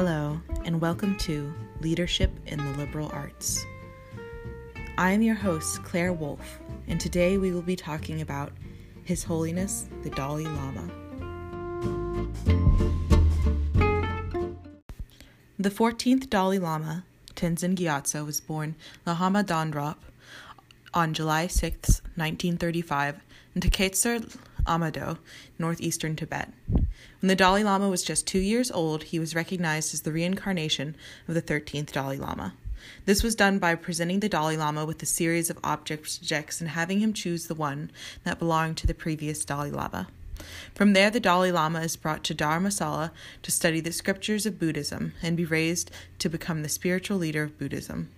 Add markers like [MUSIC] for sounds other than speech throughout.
Hello, and welcome to Leadership in the Liberal Arts. I am your host, Claire Wolf, and today we will be talking about His Holiness the Dalai Lama. The 14th Dalai Lama, Tenzin Gyatso, was born Lhama Dondrop on July 6, 1935, in Takatsar Amado, northeastern Tibet. When the Dalai Lama was just two years old, he was recognized as the reincarnation of the 13th Dalai Lama. This was done by presenting the Dalai Lama with a series of objects and having him choose the one that belonged to the previous Dalai Lama. From there, the Dalai Lama is brought to Dharamsala to study the scriptures of Buddhism and be raised to become the spiritual leader of Buddhism.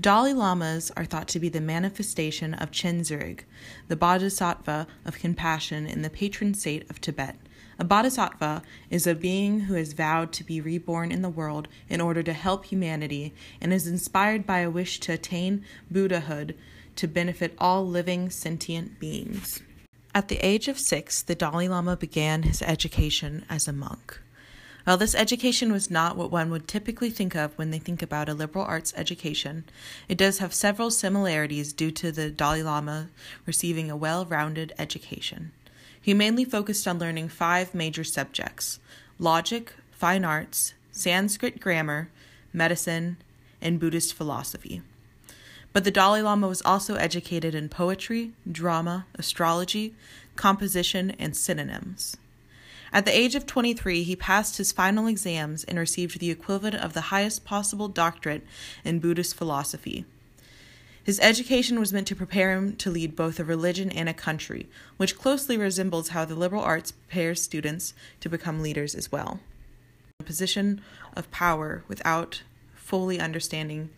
Dalai Lamas are thought to be the manifestation of Chenrezig, the bodhisattva of compassion in the patron saint of Tibet. A bodhisattva is a being who has vowed to be reborn in the world in order to help humanity and is inspired by a wish to attain Buddhahood to benefit all living sentient beings. At the age of six, the Dalai Lama began his education as a monk. While this education was not what one would typically think of when they think about a liberal arts education, it does have several similarities due to the Dalai Lama receiving a well rounded education. He mainly focused on learning five major subjects logic, fine arts, Sanskrit grammar, medicine, and Buddhist philosophy. But the Dalai Lama was also educated in poetry, drama, astrology, composition, and synonyms. At the age of 23, he passed his final exams and received the equivalent of the highest possible doctorate in Buddhist philosophy. His education was meant to prepare him to lead both a religion and a country, which closely resembles how the liberal arts prepares students to become leaders as well. A position of power without fully understanding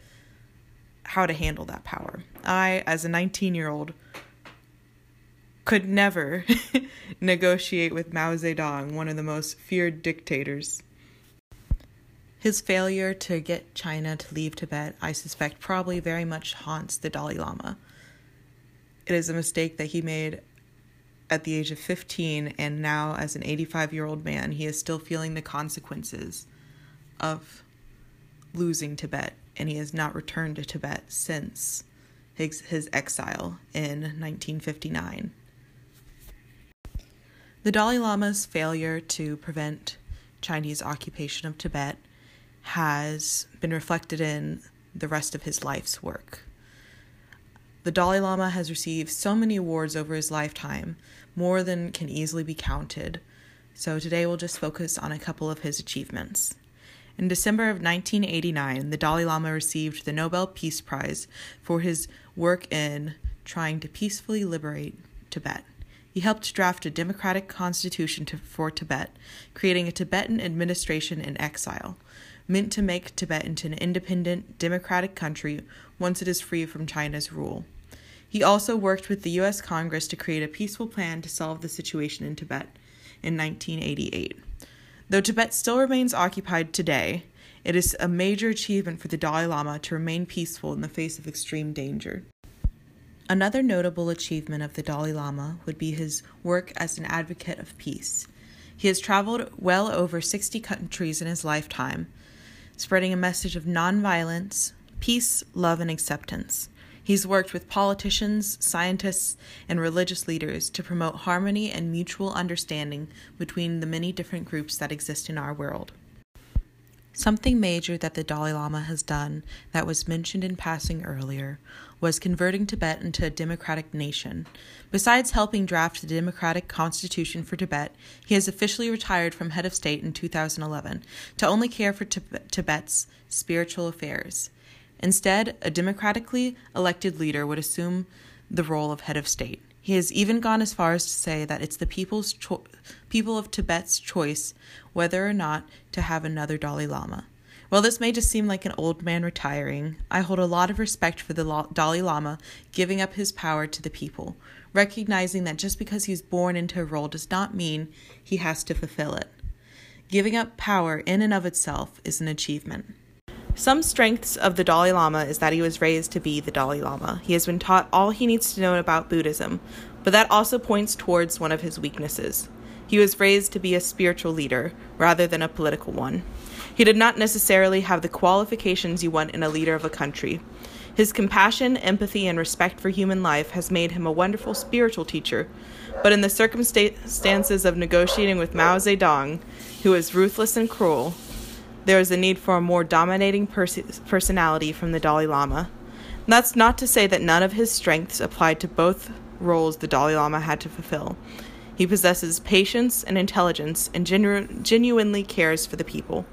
how to handle that power. I, as a 19 year old, could never [LAUGHS] negotiate with Mao Zedong, one of the most feared dictators. His failure to get China to leave Tibet, I suspect, probably very much haunts the Dalai Lama. It is a mistake that he made at the age of 15, and now, as an 85 year old man, he is still feeling the consequences of losing Tibet, and he has not returned to Tibet since his, his exile in 1959. The Dalai Lama's failure to prevent Chinese occupation of Tibet has been reflected in the rest of his life's work. The Dalai Lama has received so many awards over his lifetime, more than can easily be counted. So today we'll just focus on a couple of his achievements. In December of 1989, the Dalai Lama received the Nobel Peace Prize for his work in trying to peacefully liberate Tibet. He helped draft a democratic constitution to, for Tibet, creating a Tibetan administration in exile, meant to make Tibet into an independent, democratic country once it is free from China's rule. He also worked with the U.S. Congress to create a peaceful plan to solve the situation in Tibet in 1988. Though Tibet still remains occupied today, it is a major achievement for the Dalai Lama to remain peaceful in the face of extreme danger. Another notable achievement of the Dalai Lama would be his work as an advocate of peace. He has traveled well over 60 countries in his lifetime, spreading a message of nonviolence, peace, love, and acceptance. He's worked with politicians, scientists, and religious leaders to promote harmony and mutual understanding between the many different groups that exist in our world. Something major that the Dalai Lama has done that was mentioned in passing earlier was converting Tibet into a democratic nation. Besides helping draft the democratic constitution for Tibet, he has officially retired from head of state in 2011 to only care for Tibet's spiritual affairs. Instead, a democratically elected leader would assume the role of head of state. He has even gone as far as to say that it's the people's cho- people of Tibet's choice whether or not to have another Dalai Lama. While this may just seem like an old man retiring, I hold a lot of respect for the Dalai Lama giving up his power to the people, recognizing that just because he's born into a role does not mean he has to fulfill it. Giving up power in and of itself is an achievement. Some strengths of the Dalai Lama is that he was raised to be the Dalai Lama. He has been taught all he needs to know about Buddhism, but that also points towards one of his weaknesses. He was raised to be a spiritual leader rather than a political one. He did not necessarily have the qualifications you want in a leader of a country. His compassion, empathy, and respect for human life has made him a wonderful spiritual teacher. But in the circumstances of negotiating with Mao Zedong, who is ruthless and cruel, there is a need for a more dominating pers- personality from the Dalai Lama. That's not to say that none of his strengths applied to both roles the Dalai Lama had to fulfill. He possesses patience and intelligence and genu- genuinely cares for the people.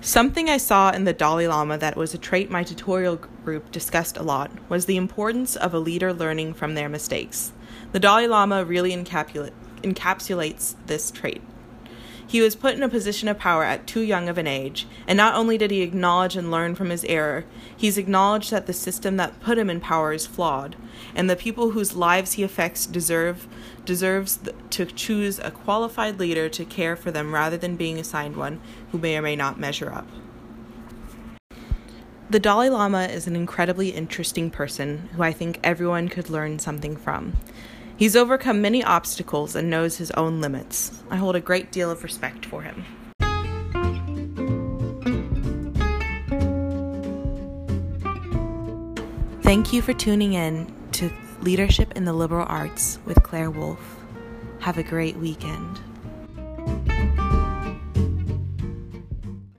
Something I saw in the Dalai Lama that was a trait my tutorial group discussed a lot was the importance of a leader learning from their mistakes. The Dalai Lama really encapsulates this trait. He was put in a position of power at too young of an age, and not only did he acknowledge and learn from his error, he's acknowledged that the system that put him in power is flawed, and the people whose lives he affects deserve deserves to choose a qualified leader to care for them rather than being assigned one who may or may not measure up. The Dalai Lama is an incredibly interesting person who I think everyone could learn something from. He's overcome many obstacles and knows his own limits. I hold a great deal of respect for him. Thank you for tuning in to Leadership in the Liberal Arts with Claire Wolf. Have a great weekend.